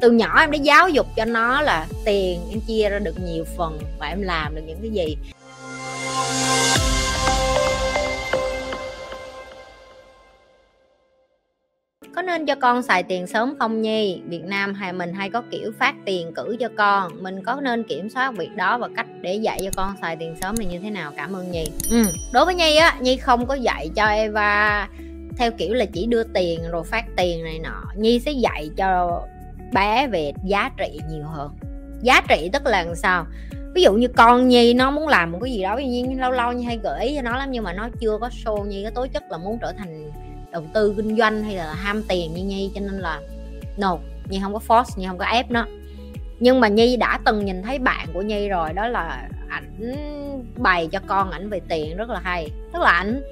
từ nhỏ em đã giáo dục cho nó là tiền, em chia ra được nhiều phần và em làm được những cái gì. Có nên cho con xài tiền sớm không nhi? Việt nam hay mình hay có kiểu phát tiền cử cho con. Mình có nên kiểm soát việc đó và cách để dạy cho con xài tiền sớm này như thế nào? Cảm ơn nhi. Ừ. đối với nhi á, nhi không có dạy cho eva theo kiểu là chỉ đưa tiền rồi phát tiền này nọ. Nhi sẽ dạy cho bé về giá trị nhiều hơn. Giá trị tức là làm sao? Ví dụ như con nhi, nó muốn làm một cái gì đó ví như lâu lâu như hay gợi ý cho nó lắm, nhưng mà nó chưa có show như cái tố chất là muốn trở thành đầu tư kinh doanh hay là ham tiền như nhi, cho nên là no, nhi không có force, nhi không có ép nó. Nhưng mà nhi đã từng nhìn thấy bạn của nhi rồi, đó là ảnh bày cho con ảnh về tiền, rất là hay. Tức là ảnh,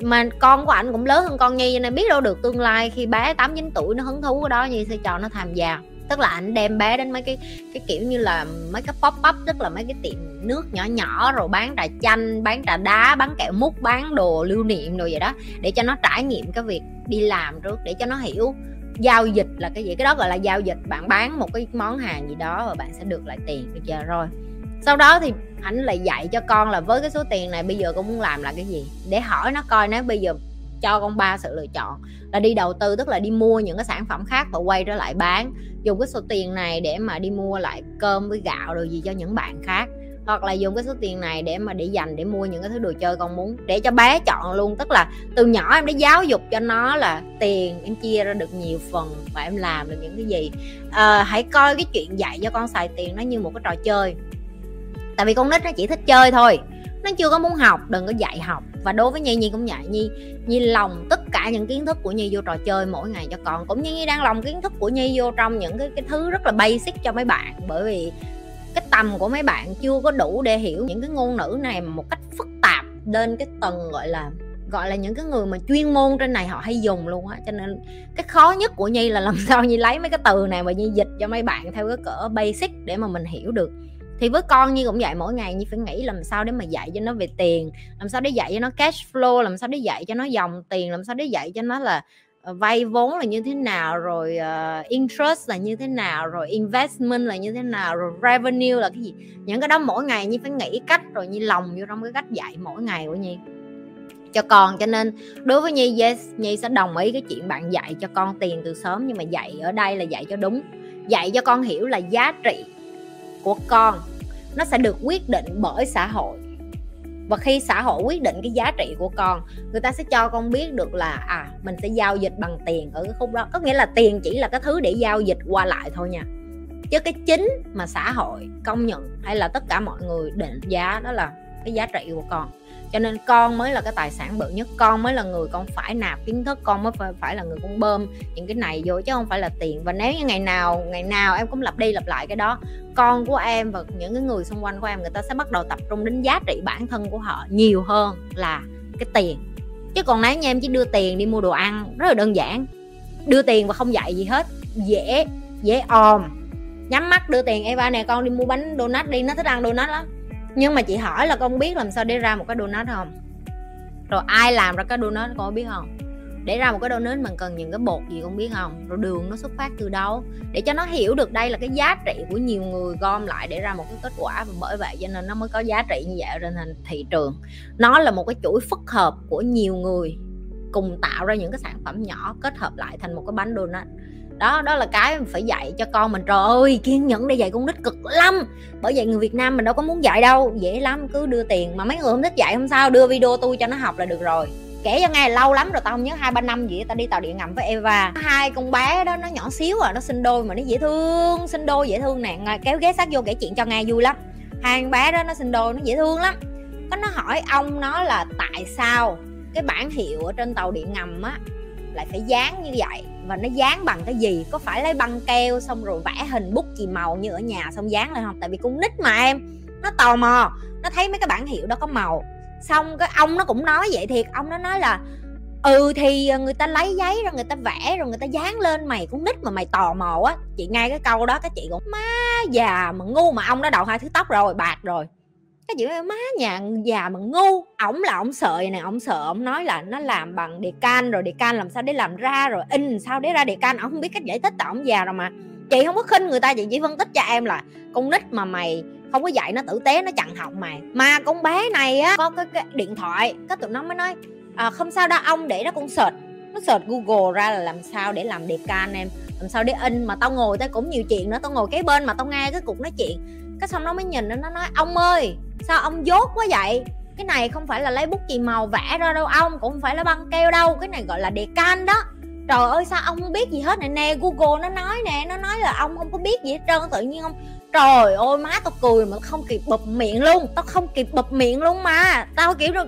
mà con của ảnh cũng lớn hơn con nhi nên biết đâu được tương lai khi bé tám chín tuổi nó hứng thú cái đó, nhi sẽ cho nó tham gia tức là anh đem bé đến mấy cái cái kiểu như là mấy cái pop up, tức là mấy cái tiệm nước nhỏ nhỏ rồi bán trà chanh, bán trà đá, bán kẹo mút bán đồ lưu niệm đồ vậy đó, để cho nó trải nghiệm cái việc đi làm trước, để cho nó hiểu giao dịch là cái gì. Cái đó gọi là giao dịch, bạn bán một cái món hàng gì đó và bạn sẽ được lại tiền. Được chưa? Rồi. Sau đó thì ảnh lại dạy cho con là với cái số tiền này bây giờ con muốn làm là cái gì? Để hỏi nó coi nó bây giờ cho con ba sự lựa chọn là đi đầu tư, tức là đi mua những cái sản phẩm khác và quay trở lại bán dùng cái số tiền này để mà đi mua lại cơm với gạo rồi gì cho những bạn khác. Hoặc là dùng cái số tiền này để mà để dành để mua những cái thứ đồ chơi con muốn. Để cho bé chọn luôn. Tức là từ nhỏ em đã giáo dục cho nó là tiền em chia ra được nhiều phần và em làm được những cái gì. À, hãy coi cái chuyện dạy cho con xài tiền nó như một cái trò chơi. Tại vì con nít nó chỉ thích chơi thôi. Nó chưa có muốn học đừng có dạy học và đối với nhi nhi cũng vậy. Nhi nhi lòng tất cả những kiến thức của nhi vô trò chơi mỗi ngày cho con. Cũng như nhi đang lòng kiến thức của nhi vô trong những cái cái thứ rất là basic cho mấy bạn. Bởi vì cái tầm của mấy bạn chưa có đủ để hiểu những cái ngôn ngữ này một cách phức tạp lên cái tầng gọi là gọi là những cái người mà chuyên môn trên này họ hay dùng luôn á. Cho nên cái khó nhất của nhi là làm sao nhi lấy mấy cái từ này mà nhi dịch cho mấy bạn theo cái cỡ basic để mà mình hiểu được thì với con như cũng vậy mỗi ngày như phải nghĩ làm sao để mà dạy cho nó về tiền làm sao để dạy cho nó cash flow làm sao để dạy cho nó dòng tiền làm sao để dạy cho nó là ờ, vay vốn là như thế nào rồi uh, interest là như thế nào rồi investment là như thế nào rồi revenue là cái gì. Những cái đó mỗi ngày như phải nghĩ cách rồi như lòng vô trong cái cách dạy mỗi ngày của nhi. Cho con cho nên đối với nhi yes nhi sẽ đồng ý cái chuyện bạn dạy cho con tiền từ sớm nhưng mà dạy ở đây là dạy cho đúng. Dạy cho con hiểu là giá trị của con nó sẽ được quyết định bởi xã hội. Và khi xã hội quyết định cái giá trị của con, người ta sẽ cho con biết được là à mình sẽ giao dịch bằng tiền ở cái khúc đó. Có nghĩa là tiền chỉ là cái thứ để giao dịch qua lại thôi nha. Chứ cái chính mà xã hội công nhận hay là tất cả mọi người định giá đó là cái giá trị của con. Cho nên con mới là cái tài sản bự nhất con mới là người con phải nạp kiến thức con mới phải, phải là người con bơm những cái này vô chứ không phải là tiền. Và nếu như ngày nào ngày nào em cũng lặp đi lặp lại cái đó con của em và những cái người xung quanh của em người ta sẽ bắt đầu tập trung đến giá trị bản thân của họ nhiều hơn là cái tiền. Chứ còn nếu như em chỉ đưa tiền đi mua đồ ăn rất là đơn giản. Đưa tiền và không dạy gì hết dễ dễ òm nhắm mắt đưa tiền Eva nè con đi mua bánh donut đi nó thích ăn donut lắm nhưng mà chị hỏi là con biết làm sao để ra một cái donut không? Rồi ai làm ra cái donut con biết không? Để ra một cái donut mình cần những cái bột gì con biết không? Rồi đường nó xuất phát từ đâu? Để cho nó hiểu được đây là cái giá trị của nhiều người gom lại để ra một cái kết quả. Và bởi vậy cho nên nó mới có giá trị như vậy trên thành thị trường. Nó là một cái chuỗi phức hợp của nhiều người cùng tạo ra những cái sản phẩm nhỏ kết hợp lại thành một cái bánh donut đó đó là cái mình phải dạy cho con mình. Trời ơi, kiên nhẫn để dạy con nít cực lắm. Bởi vậy người việt nam mình đâu có muốn dạy đâu. Dễ lắm, cứ đưa tiền. Mà mấy người không thích dạy không sao đưa video tôi cho nó học là được rồi. Kể cho nghe, lâu lắm rồi tao không nhớ, hai, ba năm gì tao đi tàu điện ngầm với Eva. Hai con bé đó, nó nhỏ xíu à nó sinh đôi mà nó dễ thương, sinh đôi dễ thương nè. Kéo ghé sát vô kể chuyện cho nghe, vui lắm. Hai con bé đó, nó sinh đôi, nó dễ thương lắm. Có nó hỏi ông nó là tại sao cái bản hiệu ở trên tàu điện ngầm á lại phải dán như vậy. Và nó dán bằng cái gì? Có phải lấy băng keo xong rồi vẽ hình bút chì màu như ở nhà xong dán lên không? Tại vì con nít mà em, nó tò mò, nó thấy mấy cái bản hiệu đó có màu. Xong cái ông nó cũng nói vậy thiệt, ông nó nói là ừ thì ờ, người ta lấy giấy rồi người ta vẽ rồi người ta dán lên mày cũng nít mà mày tò mò á. Chị nghe cái câu đó cái chị cũng má già mà ngu mà ông đã đầu hai thứ tóc rồi, bạc rồi cái chị má nhà già mà ngu ổng là ổng sợ này ổng sợ ổng nói là nó làm bằng đề can rồi đề can làm sao để làm ra rồi in sao để ra đề can ổng không biết cách giải thích tại ổng già rồi mà. Chị không có khinh người ta chị chỉ phân tích cho em là con nít mà mày không có dạy nó tử tế nó chặn học mày. Mà con bé này á có cái, cái điện thoại cái tụi nó mới nói à, không sao đâu ông để nó con search. Nó search google ra là làm sao để làm đề can em làm sao để in mà tao ngồi tao cũng nhiều chuyện nữa tao ngồi cái bên mà tao nghe cái cuộc nói chuyện cái xong nó mới nhìn nó nói, ông ơi, sao ông dốt quá vậy? Cái này không phải là lấy bút chì màu vẽ ra đâu, ông cũng không phải là băng keo đâu. Cái này gọi là đề can đó. Trời ơi, sao ông không biết gì hết này nè, google nó nói nè, nó nói là ông không có biết gì hết trơn, tự nhiên không trời ơi, má tao cười mà không kịp bụp miệng luôn. Tao không kịp bụp miệng luôn mà. Tao kiểu được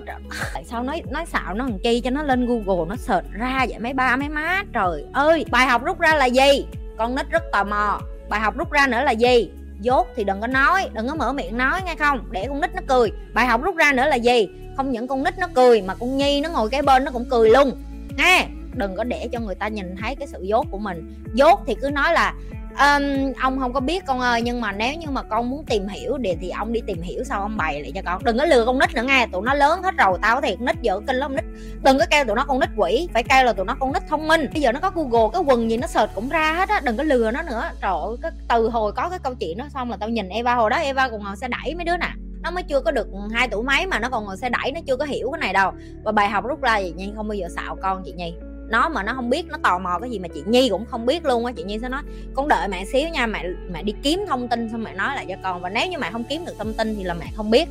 tại sao nói nói xạo nó làm chi cho nó lên google, nó search ra vậy mấy ba, mấy má. Trời ơi, bài học rút ra là gì? Con nít rất tò mò. Bài học rút ra nữa là gì? Dốt thì đừng có nói, đừng có mở miệng nói nghe không? Để con nít nó cười. Bài học rút ra nữa là gì? Không những con nít nó cười mà con nhi nó ngồi cái bên nó cũng cười luôn. Nghe, đừng có để cho người ta nhìn thấy cái sự dốt của mình. Dốt thì cứ nói là um, ông không có biết con ơi nhưng mà nếu như mà con muốn tìm hiểu thì thì ông đi tìm hiểu sau ông bày lại cho con. Đừng có lừa con nít nữa nghe tụi nó lớn hết rồi tao thiệt nít giờ kinh lắm nít. Đừng có kêu tụi nó con nít quỷ phải kêu là tụi nó con nít thông minh. Bây giờ nó có google cái quần gì nó search cũng ra hết á đừng có lừa nó nữa. Trời ơi cái từ hồi có cái câu chuyện đó xong là tao nhìn eva hồi đó eva còn ngồi xe đẩy mấy đứa nè. Nó mới chưa có được hai tuổi mấy mà nó còn ngồi xe đẩy nó chưa có hiểu cái này đâu. Và bài học rút ra gì nhi không bao giờ xạo con chị nhi nó mà nó không biết, nó tò mò cái gì mà chị nhi cũng không biết luôn á. Chị nhi sẽ nói, con đợi mẹ xíu nha, mẹ mẹ đi kiếm thông tin xong mẹ nói lại cho con. Và nếu như mẹ không kiếm được thông tin thì là mẹ không biết.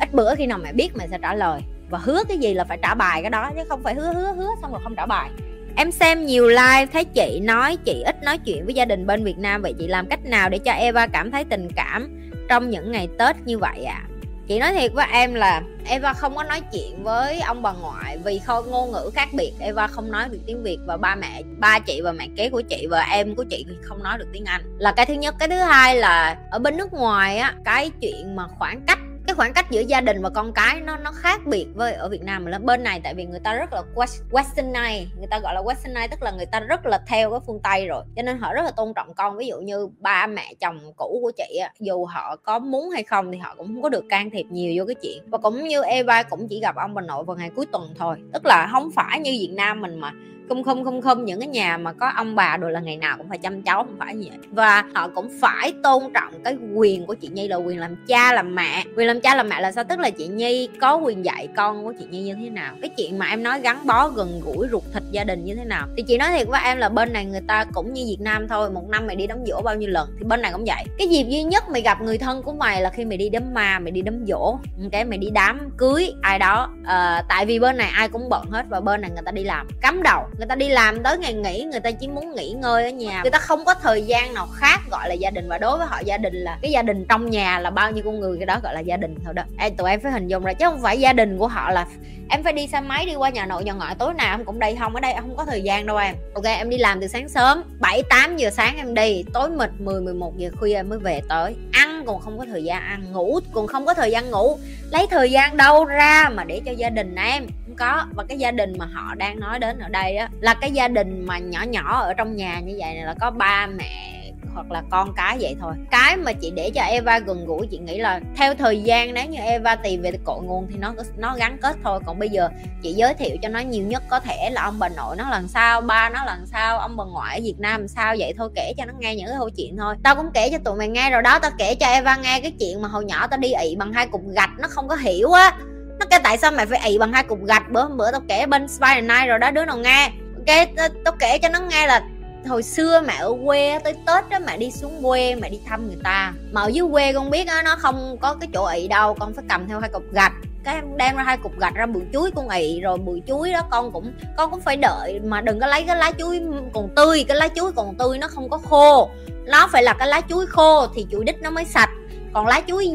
Ít bữa khi nào mẹ biết, mẹ sẽ trả lời. Và hứa cái gì là phải trả bài cái đó, chứ không phải hứa hứa hứa xong rồi không trả bài. Em xem nhiều live, thấy chị nói, chị ít nói chuyện với gia đình bên Việt Nam, vậy chị làm cách nào để cho Eva cảm thấy tình cảm trong những ngày Tết như vậy ạ? à? Chị nói thiệt với em là Eva không có nói chuyện với ông bà ngoại vì không, ngôn ngữ khác biệt. Eva không nói được tiếng Việt và ba mẹ, ba chị và mẹ kế của chị và em của chị thì không nói được tiếng Anh. Là cái thứ nhất. Cái thứ hai là ở bên nước ngoài á, cái chuyện mà khoảng cách khoảng cách giữa gia đình và con cái nó nó khác biệt với ở Việt Nam là bên này tại vì người ta rất là westernized người ta gọi là westernized tức là người ta rất là theo cái phương Tây rồi. Cho nên họ rất là tôn trọng con. Ví dụ như ba mẹ chồng cũ của chị á, dù họ có muốn hay không thì họ cũng không có được can thiệp nhiều vô cái chuyện. Và cũng như Eva cũng chỉ gặp ông bà nội vào ngày cuối tuần thôi. Tức là không phải như Việt Nam mình mà không không không không những cái nhà mà có ông bà rồi là ngày nào cũng phải chăm cháu không phải vậy. Và họ cũng phải tôn trọng cái quyền của chị nhi là quyền làm cha làm mẹ. Quyền làm cha làm mẹ là sao? Tức là chị nhi có quyền dạy con của chị nhi như thế nào? Cái chuyện mà em nói gắn bó gần gũi ruột thịt gia đình như thế nào? Thì chị nói thiệt với em là bên này người ta cũng như việt nam thôi một năm mày đi đám dỗ bao nhiêu lần thì bên này cũng vậy. Cái dịp duy nhất mày gặp người thân của mày là khi mày đi đám ma mày đi đám dỗ cái mày đi đám cưới ai đó. À, tại vì bên này ai cũng bận hết và bên này người ta đi làm. Cắm đầu người ta đi làm tới ngày nghỉ, người ta chỉ muốn nghỉ ngơi ở nhà. Người ta không có thời gian nào khác gọi là gia đình. Và đối với họ, gia đình là, cái gia đình trong nhà là bao nhiêu con người, cái đó gọi là gia đình thôi đó. Em tụi em phải hình dung ra, chứ không phải gia đình của họ là, em phải đi xe máy đi qua nhà nội, nhà ngoại, tối nào em cũng đây. Không, ở đây không có thời gian đâu em. Ok, em đi làm từ sáng sớm 7 8 giờ sáng em đi, tối mịt 10 11 giờ khuya em mới về tới. Ăn còn không có thời gian ăn ngủ, còn không có thời gian ngủ. Lấy thời gian đâu ra mà để cho gia đình em? Không có. Và cái gia đình mà họ đang nói đến ở đây á, là cái gia đình mà nhỏ nhỏ ở trong nhà như vậy này là có ba mẹ hoặc là con cái vậy thôi. Cái mà chị để cho Eva gần gũi, chị nghĩ là theo thời gian nếu như Eva tìm về cội nguồn thì nó nó gắn kết thôi. Còn bây giờ chị giới thiệu cho nó nhiều nhất có thể là ông bà nội nó làm sao, ba nó làm sao, ông bà ngoại ở Việt Nam làm sao, vậy thôi kể cho nó nghe những cái câu chuyện thôi. Tao cũng kể cho tụi mày nghe rồi đó, tao kể cho Eva nghe cái chuyện mà hồi nhỏ tao đi ị bằng hai cục gạch, nó không có hiểu á. Nó kêu tại sao mày phải ị bằng hai cục gạch? Bữa bữa tao kể bên Spider Night rồi đó, đứa nào nghe. Ok tao kể cho nó nghe là hồi xưa mẹ ở quê tới tết đó mẹ đi xuống quê mẹ đi thăm người ta. Mà ở dưới quê con biết đó, nó không có cái chỗ ị đâu con phải cầm theo hai cục gạch. Cái em đem ra hai cục gạch ra bụi chuối con ị rồi bụi chuối đó con cũng con cũng phải đợi mà đừng có lấy cái lá chuối còn tươi. Cái lá chuối còn tươi nó không có khô. Nó phải là cái lá chuối khô thì chuỗi đít nó mới sạch. Còn lá chuối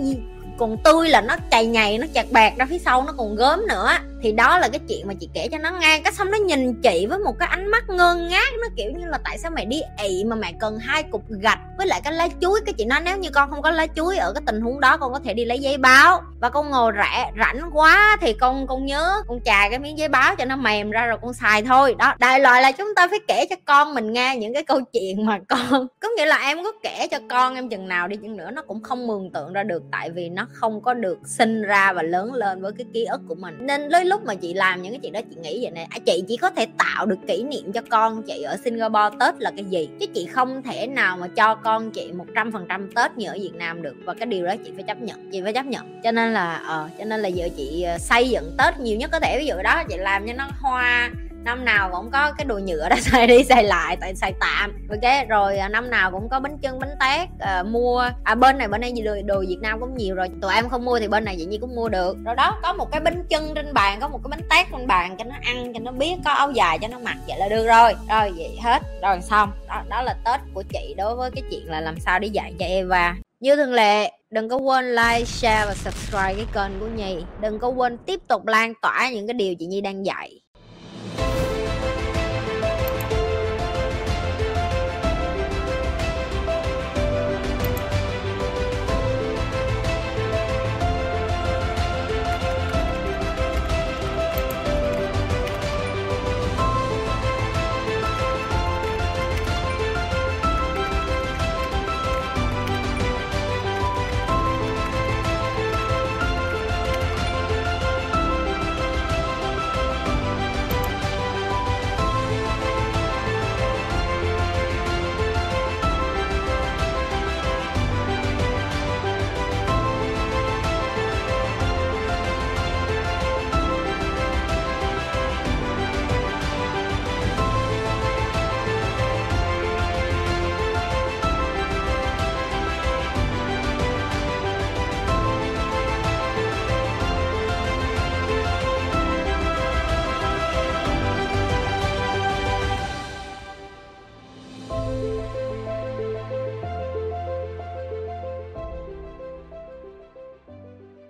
còn tươi là nó chày nhầy nó chặt bạc ra phía sau nó còn gớm nữa thì đó là cái chuyện mà chị kể cho nó nghe cái xong nó nhìn chị với một cái ánh mắt ngơ ngác. Nó kiểu như là tại sao mày đi ị mà mày cần hai cục gạch với lại cái lá chuối? Cái chị nói nếu như con không có lá chuối ở cái tình huống đó, con có thể đi lấy giấy báo. Và con ngồi rẻ rảnh quá thì con con nhớ, con chà cái miếng giấy báo cho nó mềm ra rồi con xài thôi. Đó, đại loại là chúng ta phải kể cho con mình nghe những cái câu chuyện mà con có nghĩa là em có kể cho con em chừng nào đi chừng nữa nó cũng không mường tượng ra được. Tại vì nó không có được sinh ra và lớn lên với cái ký ức của mình. Nên lôi lúc mà chị làm những cái chuyện đó chị nghĩ vậy nè, à, chị chỉ có thể tạo được kỷ niệm cho con chị ở Singapore Tết là cái gì? Chứ chị không thể nào mà cho con chị một trăm phần trăm Tết như ở Việt Nam được. Và cái điều đó chị phải chấp nhận chị phải chấp nhận. Cho nên là ờ cho nên là giờ chị ờ, xây dựng Tết nhiều nhất có thể. Ví dụ đó chị làm cho nó hoa năm nào cũng có cái đồ nhựa đó xài đi xài lại tại xài tạm. Ok rồi à, năm nào cũng có bánh chân bánh tét à, mua. À bên này bên đây đồ, đồ Việt Nam cũng nhiều rồi. Tụi em không mua thì bên này dĩ nhiên cũng mua được. Rồi đó có một cái bánh chân trên bàn có một cái bánh tét trên bàn cho nó ăn cho nó biết có áo dài cho nó mặc vậy là được rồi. Rồi vậy hết. Rồi xong. Đó, đó là tết của chị đối với cái chuyện là làm sao để dạy cho Eva. Như thường lệ đừng có quên like share và subscribe cái kênh của Nhi. Đừng có quên tiếp tục lan tỏa những cái điều chị Nhi đang dạy.